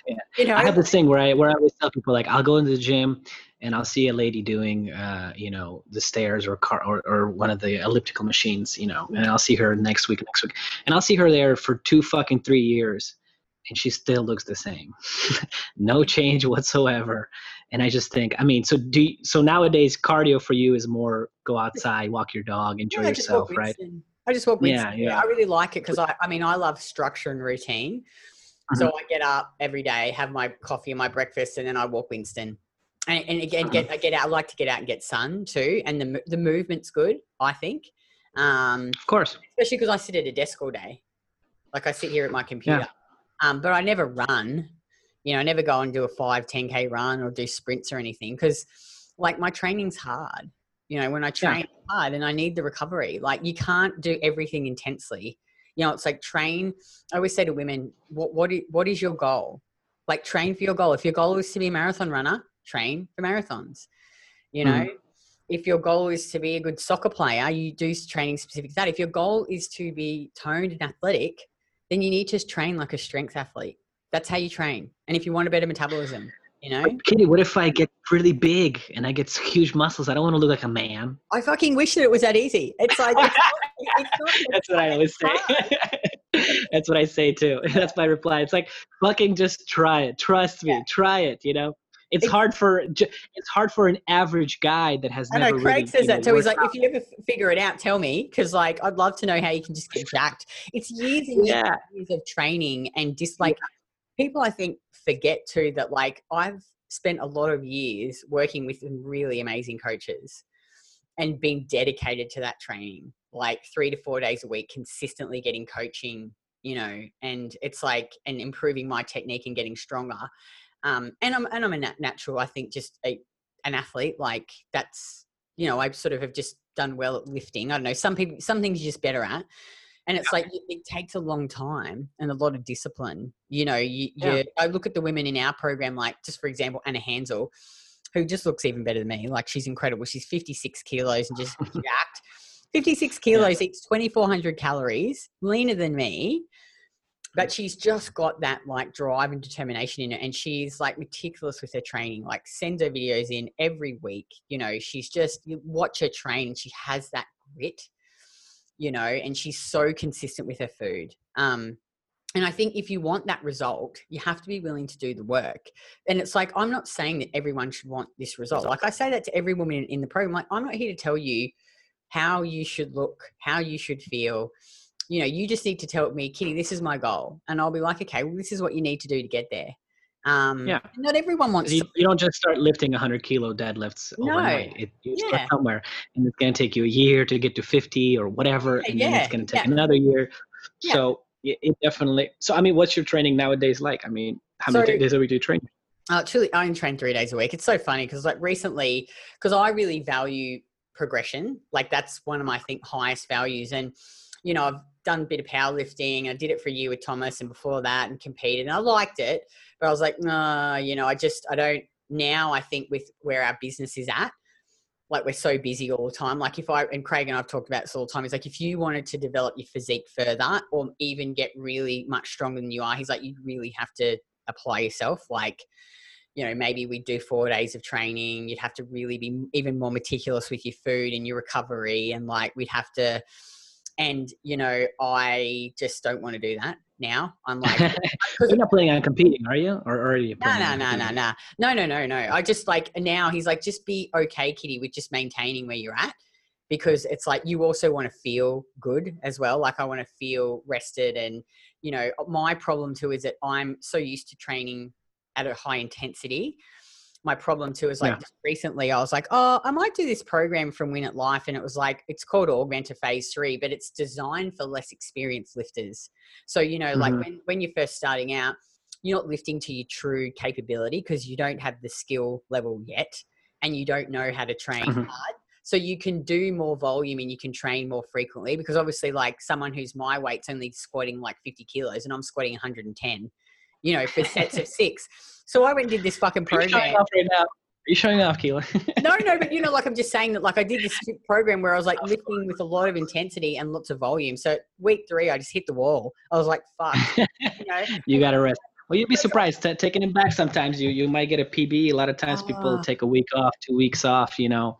[SPEAKER 4] Yeah.
[SPEAKER 3] You know,
[SPEAKER 4] I have this thing where I where I always tell people like I'll go into the gym and I'll see a lady doing uh, you know the stairs or car or, or one of the elliptical machines you know and I'll see her next week next week and I'll see her there for two fucking three years and she still looks the same no change whatsoever and I just think I mean so do you, so nowadays cardio for you is more go outside walk your dog enjoy
[SPEAKER 3] Yeah, I just walk
[SPEAKER 4] yourself right.
[SPEAKER 3] I just walk
[SPEAKER 4] Yeah,
[SPEAKER 3] Winston.
[SPEAKER 4] yeah.
[SPEAKER 3] I really like it because I, I mean, I love structure and routine. So
[SPEAKER 4] Mm-hmm.
[SPEAKER 3] I get up every day, have my coffee and my breakfast, and then I walk Winston. And, and again,
[SPEAKER 4] Mm-hmm.
[SPEAKER 3] get I get out. I like to get out and get sun too, and the the movement's good. I think, um,
[SPEAKER 4] of course
[SPEAKER 3] especially because I sit at a desk all day. Like I sit here at my computer, um, but I never run. You know, I never go and do a 5, 10k run or do sprints or anything because, like, my training's hard. You know, when I train hard and I need the recovery, like you can't do everything intensely. You know, it's like train. I always say to women, what what is, what is your goal? Like train for your goal. If your goal is to be a marathon runner, train for marathons. You know, mm. if your goal is to be a good soccer player, you do training specific to that. If your goal is to be toned and athletic, then you need to train like a strength athlete. That's how you train. And if you want a better metabolism, you know,
[SPEAKER 4] But Kitty, what if I get really big and I get huge muscles? I don't want to look like a man.
[SPEAKER 3] I fucking wish that it was that easy. It's like, it's not, it's not,
[SPEAKER 4] That's what I always say. That's what I say too. That's my reply. It's like fucking just try it. Trust me.
[SPEAKER 3] Yeah.
[SPEAKER 4] Try it. You know, it's hard for it's hard for an average guy that has
[SPEAKER 3] I
[SPEAKER 4] never.
[SPEAKER 3] know Craig
[SPEAKER 4] really,
[SPEAKER 3] says that too. He's like, if you ever figure it out, tell me, because like I'd love to know how you can just get jacked. It's years and
[SPEAKER 4] Yeah.
[SPEAKER 3] years of training and just like people, I think forget too that like I've spent a lot of years working with some really amazing coaches and being dedicated to that training, like three to four days a week, consistently getting coaching. You know, and it's like and improving my technique and getting stronger. Um, and I'm and I'm a nat- natural. I think just a, an athlete like that's you know, I sort of have just done well at lifting. I don't know. Some people, some things you're just better at. And it's like, it, takes a long time and a lot of discipline. You know, you,
[SPEAKER 4] Yeah.
[SPEAKER 3] you, I look at the women in our program, like just for example, Anna Hansel, who just looks even better than me. Like she's incredible. She's 56 kilos and just jacked. 56 kilos, eats 2,400 calories, leaner than me. But she's just got that like drive and determination in her. And she's like meticulous with her training, like sends her videos in every week. You know, she's just, you watch her train and she has that grit, you know, and she's so consistent with her food. Um, and I think if you want that result, you have to be willing to do the work. And it's like, I'm not saying that everyone should want this result. Like I say that to every woman in, the program. Like, I'm not here to tell you how you should look, how you should feel. You know, you just need to tell me, Kitty, this is my goal. And I'll be like, okay, well, this is what you need to do to get there. Um,
[SPEAKER 4] Yeah.
[SPEAKER 3] Not everyone wants
[SPEAKER 4] You,
[SPEAKER 3] to.
[SPEAKER 4] you don't just start lifting 100 kilo deadlifts
[SPEAKER 3] No.
[SPEAKER 4] overnight. It, you
[SPEAKER 3] Yeah.
[SPEAKER 4] start somewhere, and it's going to take you a year to get to 50 or whatever,
[SPEAKER 3] Yeah,
[SPEAKER 4] and then
[SPEAKER 3] yeah,
[SPEAKER 4] it's going to take another year.
[SPEAKER 3] Yeah.
[SPEAKER 4] So it, it definitely. So I mean, what's your training nowadays like? I mean, how many days a week do you train?
[SPEAKER 3] Uh, truly, I only train three days a week. It's so funny because, like, recently, because I really value progression. Like, that's one of my I think highest values. And you know, I've done a bit of powerlifting. I did it for a year with Thomas, and before that, and competed, and I liked it. But I was like, no, you know, I just I don't. Now I think with where our business is at, like we're so busy all the time. Like if I and Craig and I've talked about this all the time. He's like, if you wanted to develop your physique further, or even get really much stronger than you are, he's like, you really have to apply yourself. Like you know, maybe we do four days of training. You'd have to really be even more meticulous with your food and your recovery. And like, we'd have to, and, you know, I just don't want to do that now. I'm like,
[SPEAKER 4] You're not planning on competing, are you? Or, are you?
[SPEAKER 3] no, no, no, no, no, no, no, no, no. I just like, now he's like, just be okay, Kitty, with just maintaining where you're at. Because it's like you also want to feel good as well. Like I want to feel rested. And, you know, my problem too is that I'm so used to training at a high intensity. My problem too is like
[SPEAKER 4] Yeah.
[SPEAKER 3] recently I was like, oh, I might do this program from Win at Life. And it was like, it's called Augmenter Phase Three, but it's designed for less experienced lifters. So, you know, like
[SPEAKER 4] Mhm.
[SPEAKER 3] when, when you're first starting out, you're not lifting to your true capability because you don't have the skill level yet and you don't know how to train
[SPEAKER 4] Mhm.
[SPEAKER 3] hard. so you can do more volume and you can train more frequently because obviously like someone who's my weight's only squatting like 50 kilos and i'm squatting 110 you know for sets of six so i went and did this fucking
[SPEAKER 4] Are you showing
[SPEAKER 3] program
[SPEAKER 4] off right now? Are you showing off, Keela?
[SPEAKER 3] no no but you know like i'm just saying that like i did this program where i was like lifting with a lot of intensity and lots of volume so week three i just hit the wall i was like fuck you know
[SPEAKER 4] you got to rest. Well, you'd be surprised. T- taking it back sometimes, you you might get a PB. A lot of times, people
[SPEAKER 3] Ah.
[SPEAKER 4] take a week off, two weeks off. You know,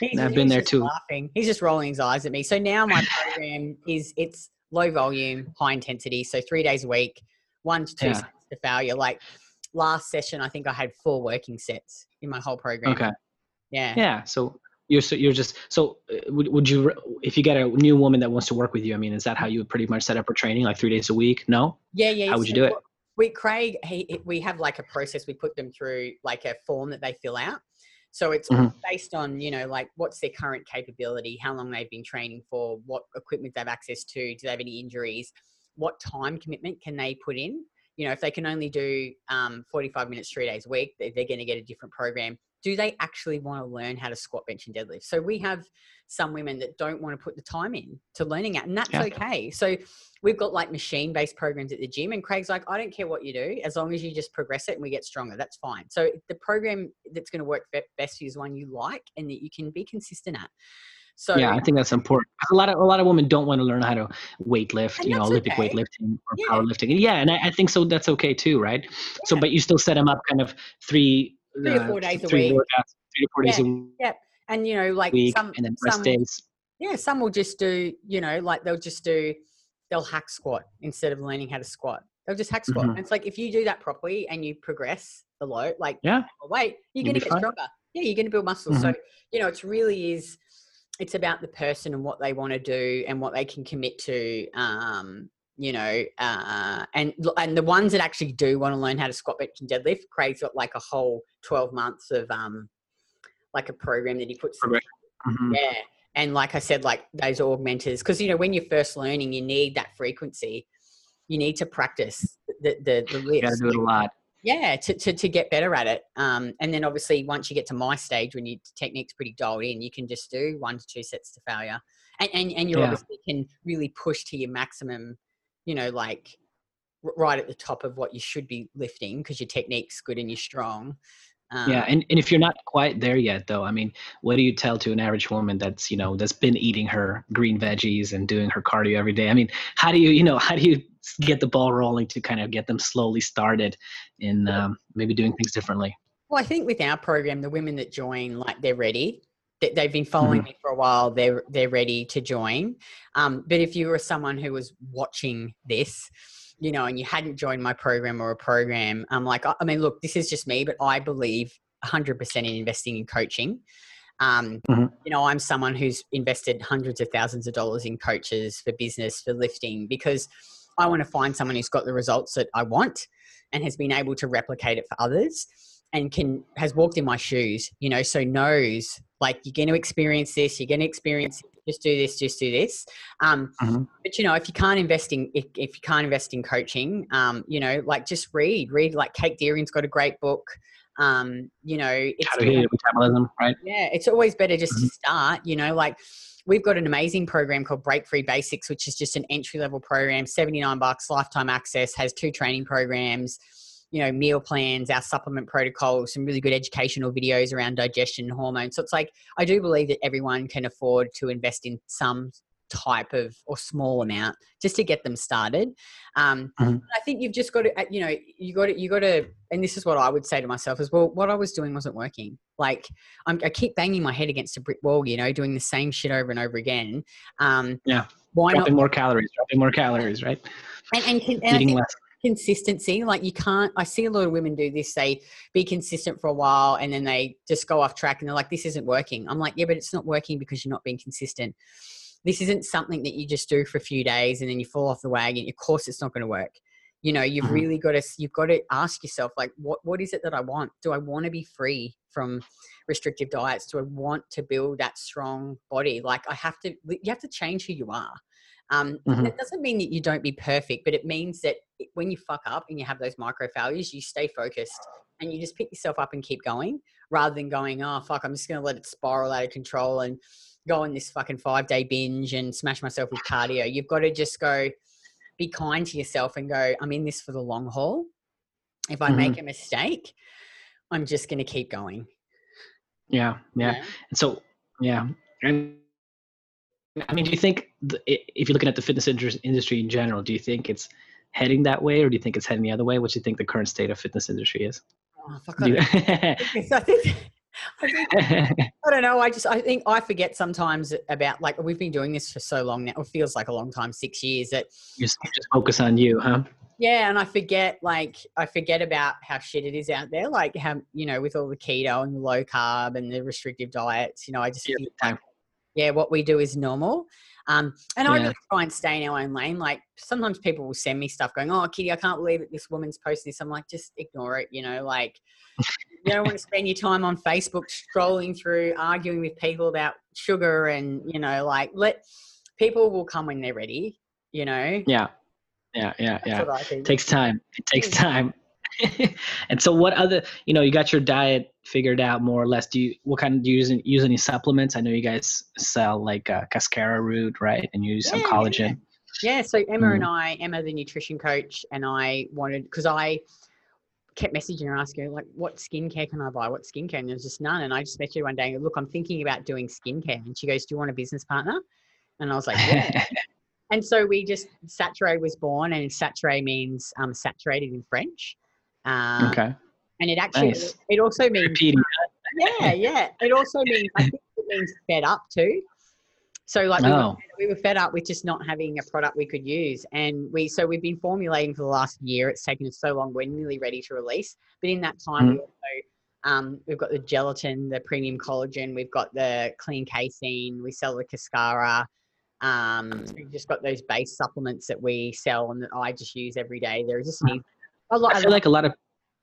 [SPEAKER 3] He's,
[SPEAKER 4] I've been there too.
[SPEAKER 3] Laughing. He's just rolling his eyes at me. So now my program is it's low volume, high intensity. So three days a week, one to two
[SPEAKER 4] Yeah.
[SPEAKER 3] To failure. Like last session, I think I had four working sets in my whole program.
[SPEAKER 4] okay,
[SPEAKER 3] Yeah.
[SPEAKER 4] yeah. So you're so you're just so uh, would would you if you get a new woman that wants to work with you? I mean, is that how you would pretty much set up her training, like three days a week? No.
[SPEAKER 3] Yeah. Yeah.
[SPEAKER 4] How would you do it?
[SPEAKER 3] We Craig, he, we have like a process. We put them through like a form that they fill out. So it's
[SPEAKER 4] Mhm.
[SPEAKER 3] based on you know like what's their current capability, how long they've been training for, what equipment they have access to, do they have any injuries, what time commitment can they put in. You know, if they can only do um, 45 minutes three days a week, they- they're going to get a different program. Do they actually want to learn how to squat, bench, and deadlift? So we have some women that don't want to put the time in to learning it, and that's
[SPEAKER 4] Yeah.
[SPEAKER 3] okay. So we've got like machine-based programs at the gym, and Craig's like, I don't care what you do, as long as you just progress it and we get stronger. That's fine. So the program that's going to work best for you is one you like and that you can be consistent at. So
[SPEAKER 4] yeah, I think that's important. A lot of a lot of women don't want to learn how to weight lift, you know, Olympic
[SPEAKER 3] okay.
[SPEAKER 4] weightlifting or
[SPEAKER 3] Yeah.
[SPEAKER 4] powerlifting. Yeah, and I, I think so. That's okay too, right? So, but you still set them up kind of three,
[SPEAKER 3] Three or
[SPEAKER 4] uh,
[SPEAKER 3] four days a week.
[SPEAKER 4] workouts, three to four days a
[SPEAKER 3] Yeah, and you know, like
[SPEAKER 4] week,
[SPEAKER 3] some,
[SPEAKER 4] and then rest
[SPEAKER 3] some
[SPEAKER 4] days.
[SPEAKER 3] yeah, some will just do, you know, like they'll just do, they'll hack squat instead of learning how to squat. They'll just hack squat.
[SPEAKER 4] Mhm.
[SPEAKER 3] And it's like if you do that properly and you progress the load, like
[SPEAKER 4] Yeah.
[SPEAKER 3] weight, you're
[SPEAKER 4] You'll
[SPEAKER 3] gonna get
[SPEAKER 4] fine.
[SPEAKER 3] stronger. Yeah, you're going to build muscle. So you know, it's really is. It's about the person and what they want to do and what they can commit to. Um, you know, uh, and and the ones that actually do want to learn how to squat, bench, and deadlift, Craig's got like a whole twelve months of um, like a program that he puts.
[SPEAKER 4] Mhm.
[SPEAKER 3] yeah. And like I said, like those augmenters, because you know, when you're first learning, you need that frequency. You need to practice the the, the
[SPEAKER 4] You got to do it a lot.
[SPEAKER 3] Yeah, to, to, to get better at it. Um, and then obviously once you get to my stage when your technique's pretty dialed in, you can just do one to two sets to failure. And and, and you
[SPEAKER 4] Yeah.
[SPEAKER 3] obviously can really push to your maximum, you know, like right at the top of what you should be lifting because your technique's good and you're strong. Um,
[SPEAKER 4] yeah, and, and if you're not quite there yet, though, I mean, what do you tell to an average woman that's you know that's been eating her green veggies and doing her cardio every day? I mean, how do you you know how do you get the ball rolling to kind of get them slowly started in um, maybe doing things differently?
[SPEAKER 3] Well, I think with our program, the women that join, like they're ready. They- They've been following me for a while. They're they're ready to join. Um, but if you were someone who was watching this, you know, and you hadn't joined my program or a program, I'm like, I I mean, look, this is just me, but I believe 100% in investing in coaching. Um,
[SPEAKER 4] Mhm.
[SPEAKER 3] You know, I'm someone who's invested hundreds of thousands of dollars in coaches for business, for lifting, because I want to find someone who's got the results that I want and has been able to replicate it for others and can has walked in my shoes, you know, so knows like you're going to experience this, you're going to experience just do this, just do this. Um,
[SPEAKER 4] Mhm.
[SPEAKER 3] But you know, if you can't invest in if, if you can't invest in coaching, um, you know, like just read, read. Like Kate Deering's got a great book. Um, you know, it's
[SPEAKER 4] Heal your metabolism, right?
[SPEAKER 3] yeah, it's always better just
[SPEAKER 4] Mm-hmm.
[SPEAKER 3] to start, you know, like we've got an amazing program called Break Free Basics, which is just an entry level program, 79 bucks, lifetime access, has two training programs, you know, meal plans, our supplement protocols, some really good educational videos around digestion and hormones. So it's like, I do believe that everyone can afford to invest in some type of or small amount just to get them started. Um,
[SPEAKER 4] Mhm.
[SPEAKER 3] I think you've just got to, you know, you got to, you got to, and this is what I would say to myself is, well. What I was doing wasn't working. Like I'm, I keep banging my head against a brick wall, you know, doing the same shit over and over again. Um,
[SPEAKER 4] Yeah.
[SPEAKER 3] Why not?
[SPEAKER 4] Dropping more calories, dropping more calories, right?
[SPEAKER 3] And, and, and
[SPEAKER 4] Eating less.
[SPEAKER 3] Consistency, like you can't, I see a lot of women do this. They be consistent for a while and then they just go off track and they're like, this isn't working. I'm like, yeah, but it's not working because you're not being consistent. This isn't something that you just do for a few days and then you fall off the wagon. Of course, it's not going to work. You know, you've
[SPEAKER 4] Mhm.
[SPEAKER 3] really got to, you've got to ask yourself, like, what, what is it that I want? Do I want to be free from restrictive diets? Do I want to build that strong body? Like I have to, you have to change who you are. Um,
[SPEAKER 4] Mhm.
[SPEAKER 3] That doesn't mean that you don't be perfect, but it means that when you fuck up and you have those micro failures, you stay focused and you just pick yourself up and keep going rather than going, oh, fuck, I'm just going to let it spiral out of control and go on this fucking five day binge and smash myself with cardio. You've got to just go, be kind to yourself and go, I'm in this for the long haul. If I
[SPEAKER 4] Mhm.
[SPEAKER 3] make a mistake, I'm just going to keep going.
[SPEAKER 4] Yeah,
[SPEAKER 3] you
[SPEAKER 4] yeah. And so, yeah. And I mean, do you think the, if you're looking at the fitness industry in general, do you think it's heading that way, or do you think it's heading the other way? What do you think the current state of fitness industry is?
[SPEAKER 3] Oh, fuck, I
[SPEAKER 4] you-
[SPEAKER 3] don't know. I think, I think I don't know. I just I think I forget sometimes about like we've been doing this for so long now. It feels like a long time, six years. That
[SPEAKER 4] you just just focus on you, huh?
[SPEAKER 3] yeah, and I forget like I forget about how shit it is out there. Like how you know with all the keto and the low carb and the restrictive diets. You know, I just
[SPEAKER 4] Yeah,
[SPEAKER 3] feel
[SPEAKER 4] big time.
[SPEAKER 3] Yeah, what we do is normal. Um, and I
[SPEAKER 4] Yeah.
[SPEAKER 3] really try and stay in our own lane. Like sometimes people will send me stuff going, "Oh, Kitty, I can't believe that this woman's posting this." I'm like, just ignore it. You know, like you don't want to spend your time on Facebook scrolling through, arguing with people about sugar, and you know, like let people will come when they're ready. You know,
[SPEAKER 4] Yeah, yeah, yeah,
[SPEAKER 3] That's
[SPEAKER 4] yeah.
[SPEAKER 3] what I think.
[SPEAKER 4] It takes time. It takes time. and so, what other? You know, you got your diet figured out more or less. Do you? What kind? Of, do you use, use any supplements? I know you guys sell like uh, cascara root, right? And you use some
[SPEAKER 3] Yeah,
[SPEAKER 4] collagen.
[SPEAKER 3] Yeah, so Emma
[SPEAKER 4] Mm.
[SPEAKER 3] and I, Emma, the nutrition coach, and I wanted because I kept messaging her asking her like, "What skincare can I buy? What skincare?" And there's just none. And I just met her one day and go, "Look, I'm thinking about doing skincare." And she goes, "Do you want a business partner?" And I was like, "Yeah." and so we just Saturé was born, and Saturé means um, saturated in French. Um,
[SPEAKER 4] okay.
[SPEAKER 3] And it actually
[SPEAKER 4] Nice.
[SPEAKER 3] it also means
[SPEAKER 4] Repeating.
[SPEAKER 3] yeah, yeah. It also means I think it means fed up too. So like we, were,
[SPEAKER 4] Oh.
[SPEAKER 3] we were fed up with just not having a product we could use, and we so we've been formulating for the last year. It's taken us so long. We're nearly ready to release, but in that time, we also um, we've got the gelatin, the premium collagen. We've got the clean casein. We sell the cascara. Um, so we've just got those base supplements that we sell and that I just use every day. There just needs a lot.
[SPEAKER 4] I feel like a lot of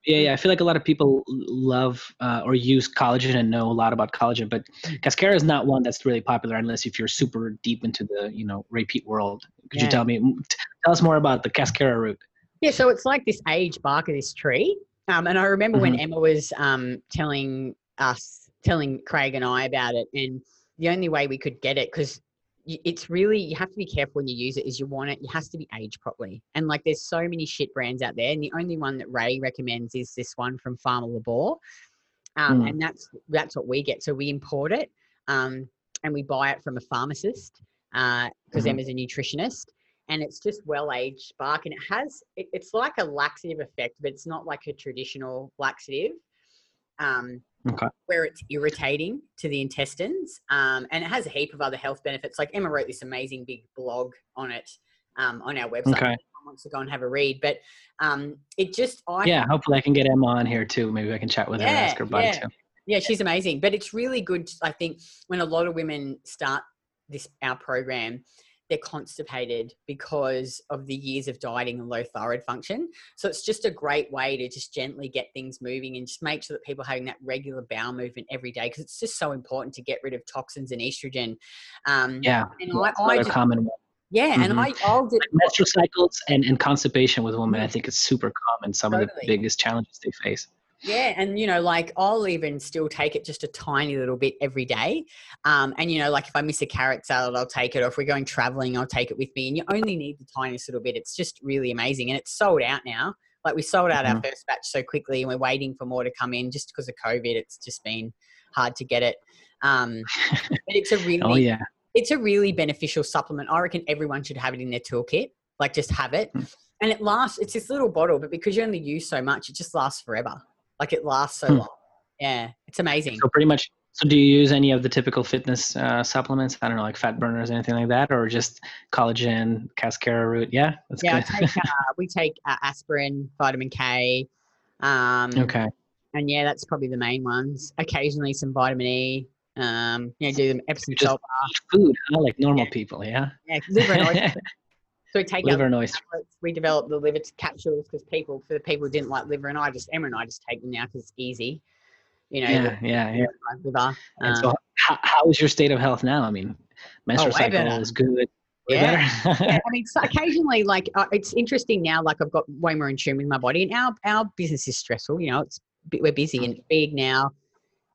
[SPEAKER 4] yeah, yeah. I feel like a lot of people love uh, or use collagen and know a lot about collagen, but cascara is not one that's really popular unless if you're super deep into the you know Ray Peat world. Could
[SPEAKER 3] Yeah.
[SPEAKER 4] you tell me? Tell us more about the cascara root.
[SPEAKER 3] Yeah, so it's like this age bark of this tree. Um, and I remember when
[SPEAKER 4] Mhm.
[SPEAKER 3] Emma was um, telling us, telling Craig and I about it, and the only way we could get it, because it's really, you have to be careful when you use it, is you want it, it has to be aged properly. And like there's so many shit brands out there, and the only one that Ray recommends is this one from Farmer Labor. Um,
[SPEAKER 4] Mm.
[SPEAKER 3] And that's that's what we get. So we import it um, and we buy it from a pharmacist because
[SPEAKER 4] Mhm.
[SPEAKER 3] Emma's a nutritionist and it's just well aged bark and it has it, it's like a laxative effect but it's not like a traditional laxative um,
[SPEAKER 4] Okay.
[SPEAKER 3] where it's irritating to the intestines um, and it has a heap of other health benefits like emma wrote this amazing big blog on it um, on our website
[SPEAKER 4] Okay.
[SPEAKER 3] wants to go and have a read but um, it just i
[SPEAKER 4] Yeah, hopefully I can get Emma on here too. Maybe I can chat with her and ask her about it
[SPEAKER 3] yeah.
[SPEAKER 4] too.
[SPEAKER 3] yeah, she's amazing. But it's really good, I think, when a lot of women start this our program, they're constipated because of the years of dieting and low thyroid function. So it's just a great way to just gently get things moving and just make sure that people are having that regular bowel movement every day because it's just so important to get rid of toxins and estrogen. Um,
[SPEAKER 4] Yeah,
[SPEAKER 3] and I, I just,
[SPEAKER 4] common one.
[SPEAKER 3] yeah, and
[SPEAKER 4] Mhm.
[SPEAKER 3] I, I'll do,
[SPEAKER 4] Menstrual cycles and, and constipation with women, I think is super common. Some of the biggest challenges they face.
[SPEAKER 3] Yeah, and you know, like I'll even still take it just a tiny little bit every day. Um, and you know, like if I miss a carrot salad, I'll take it. Or if we're going traveling, I'll take it with me. And you only need the tiniest little bit. It's just really amazing, and it's sold out now. Like we sold out our
[SPEAKER 4] Mhm.
[SPEAKER 3] first batch so quickly, and we're waiting for more to come in. Just because of COVID, it's just been hard to get it. Um, but it's a really,
[SPEAKER 4] Oh yeah.
[SPEAKER 3] it's a really beneficial supplement. I reckon everyone should have it in their toolkit. Like just have it,
[SPEAKER 4] Mm.
[SPEAKER 3] and it lasts. It's this little bottle, but because you only use so much, it just lasts forever. Like it lasts so
[SPEAKER 4] Hmm.
[SPEAKER 3] long. Yeah, it's amazing.
[SPEAKER 4] So pretty much. So do you use any of the typical fitness uh, supplements? I don't know, like fat burners, anything like that, or just collagen, cascara root? Yeah, that's
[SPEAKER 3] yeah, take, uh, we take uh, aspirin, vitamin K, um,
[SPEAKER 4] okay.
[SPEAKER 3] and yeah, that's probably the main ones. Occasionally some vitamin E. Um, you know, do them Epsom salt.
[SPEAKER 4] Food, huh? like normal
[SPEAKER 3] Yeah.
[SPEAKER 4] people. Yeah.
[SPEAKER 3] Yeah, liver and. So we take
[SPEAKER 4] Liver
[SPEAKER 3] out
[SPEAKER 4] and oyster.
[SPEAKER 3] We developed the liver capsules because people, for the people who didn't like liver, and I just Emma and I just take them now because it's easy. You know,
[SPEAKER 4] Yeah, yeah, yeah.
[SPEAKER 3] liver.
[SPEAKER 4] And
[SPEAKER 3] um,
[SPEAKER 4] so, how, how is your state of health now? I mean, menstrual
[SPEAKER 3] way
[SPEAKER 4] cycle is good.
[SPEAKER 3] Yeah. yeah, I mean, so occasionally, like uh, it's interesting now. Like I've got way more in tune with my body, and our our business is stressful. You know, it's we're busy and big now,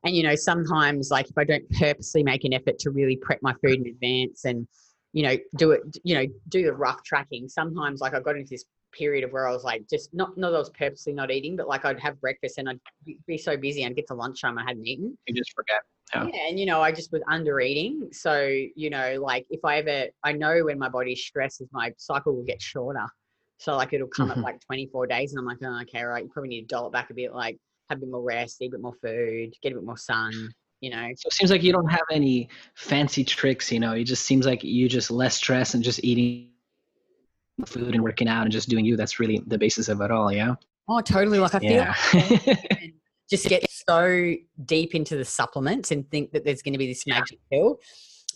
[SPEAKER 3] and you know, sometimes like if I don't purposely make an effort to really prep my food in advance and you know do it, you know, do the rough tracking. Sometimes, like I got into this period of where I was like just not not that I was purposely not eating, but like I'd have breakfast and I'd be- so busy and get to lunchtime I hadn't eaten.
[SPEAKER 4] you just forget. Yeah.
[SPEAKER 3] Yeah, and you know, I just was under eating. So, you know, like if I ever, I know when my body's stressed, is my cycle will get shorter. So, like it'll come
[SPEAKER 4] Mhm.
[SPEAKER 3] at like 24 days, and I'm like, oh, okay, right, you probably need to dial it back a bit, like have a bit more rest, eat a bit more food, get a bit more sun, you know.
[SPEAKER 4] So it seems like you don't have any fancy tricks, you know. It just seems like you just less stress and just eating food and working out and just doing you. That's really the basis of it all, yeah.
[SPEAKER 3] Oh, totally. Like I feel
[SPEAKER 4] Yeah.
[SPEAKER 3] and just get so deep into the supplements and think that there's going to be this magic pill.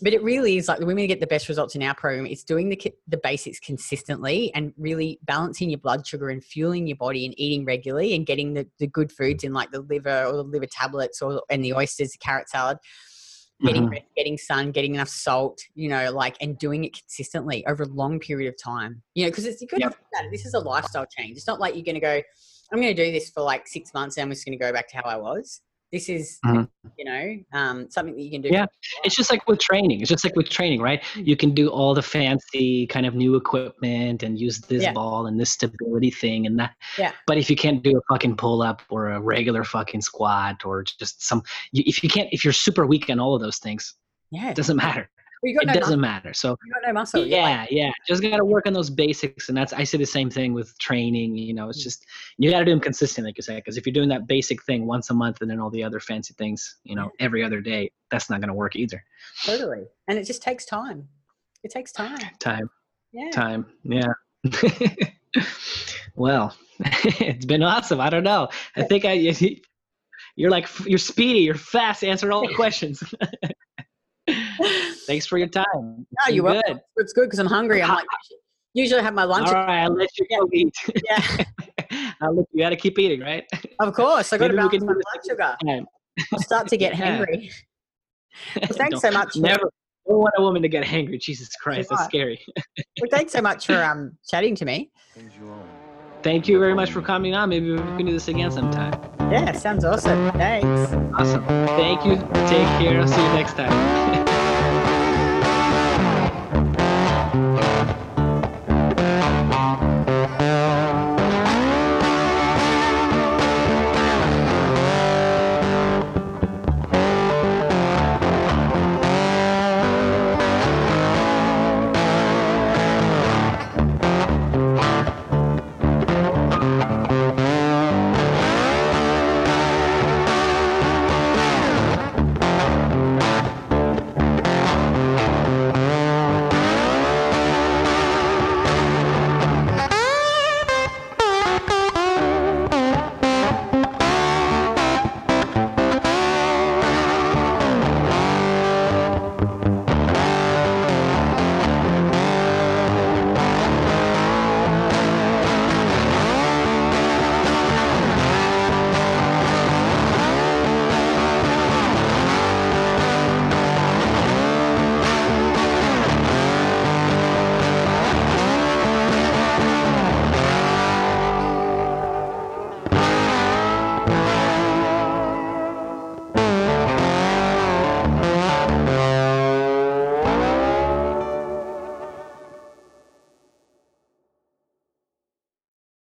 [SPEAKER 3] But it really is like the women get the best results in our program. It's doing the the basics consistently and really balancing your blood sugar and fueling your body and eating regularly and getting the, the good foods in like the liver or the liver tablets or and the oysters, the carrot salad. Getting
[SPEAKER 4] Mhm.
[SPEAKER 3] rest, getting sun, getting enough salt, you know, like and doing it consistently over a long period of time. You know, because it's to
[SPEAKER 4] Yep.
[SPEAKER 3] This is a lifestyle change. It's not like you're going to go, I'm going to do this for like six months and I'm just going to go back to how I was. This is,
[SPEAKER 4] Mhm.
[SPEAKER 3] you know, um, something that you can do.
[SPEAKER 4] Yeah. It's just like with training. It's just like with training, right? You can do all the fancy kind of new equipment and use this
[SPEAKER 3] Yeah.
[SPEAKER 4] ball and this stability thing and that.
[SPEAKER 3] Yeah.
[SPEAKER 4] But if you can't do a fucking pull up or a regular fucking squat or just some, if you can't, if you're super weak on all of those things,
[SPEAKER 3] Yeah.
[SPEAKER 4] it doesn't matter. It
[SPEAKER 3] no
[SPEAKER 4] doesn't
[SPEAKER 3] muscle.
[SPEAKER 4] matter. So
[SPEAKER 3] You got no muscle.
[SPEAKER 4] Yeah
[SPEAKER 3] like,
[SPEAKER 4] yeah just gotta work on those basics and that's i say the same thing with training you know it's
[SPEAKER 3] Mm.
[SPEAKER 4] just you gotta do them consistently like you said because if you're doing that basic thing once a month and then all the other fancy things you know every other day that's not gonna work either
[SPEAKER 3] totally. And it just takes time. It takes time.
[SPEAKER 4] time
[SPEAKER 3] Yeah.
[SPEAKER 4] time yeah well it's been awesome i don't know i think i you're like you're speedy you're fast answering all the questions thanks for your time
[SPEAKER 3] No,
[SPEAKER 4] It's
[SPEAKER 3] you're welcome. It's good because I'm hungry. I'm like, usually I have my lunch.
[SPEAKER 4] all right i'll let you go eat
[SPEAKER 3] Yeah,
[SPEAKER 4] I'll let you gotta keep eating right
[SPEAKER 3] of course. I got to balance my blood sugar.
[SPEAKER 4] time.
[SPEAKER 3] I start to get
[SPEAKER 4] Yeah.
[SPEAKER 3] hungry. Well, thanks so much. For,
[SPEAKER 4] Never don't want a woman to get hangry. Jesus Christ, that's scary.
[SPEAKER 3] well, thanks so much for um chatting to me.
[SPEAKER 1] Things you own.
[SPEAKER 4] Thank you very much for coming on. Maybe we can do this again sometime.
[SPEAKER 3] Yeah, sounds awesome. Thanks.
[SPEAKER 4] Awesome. Thank you. Take care. I'll see you next time.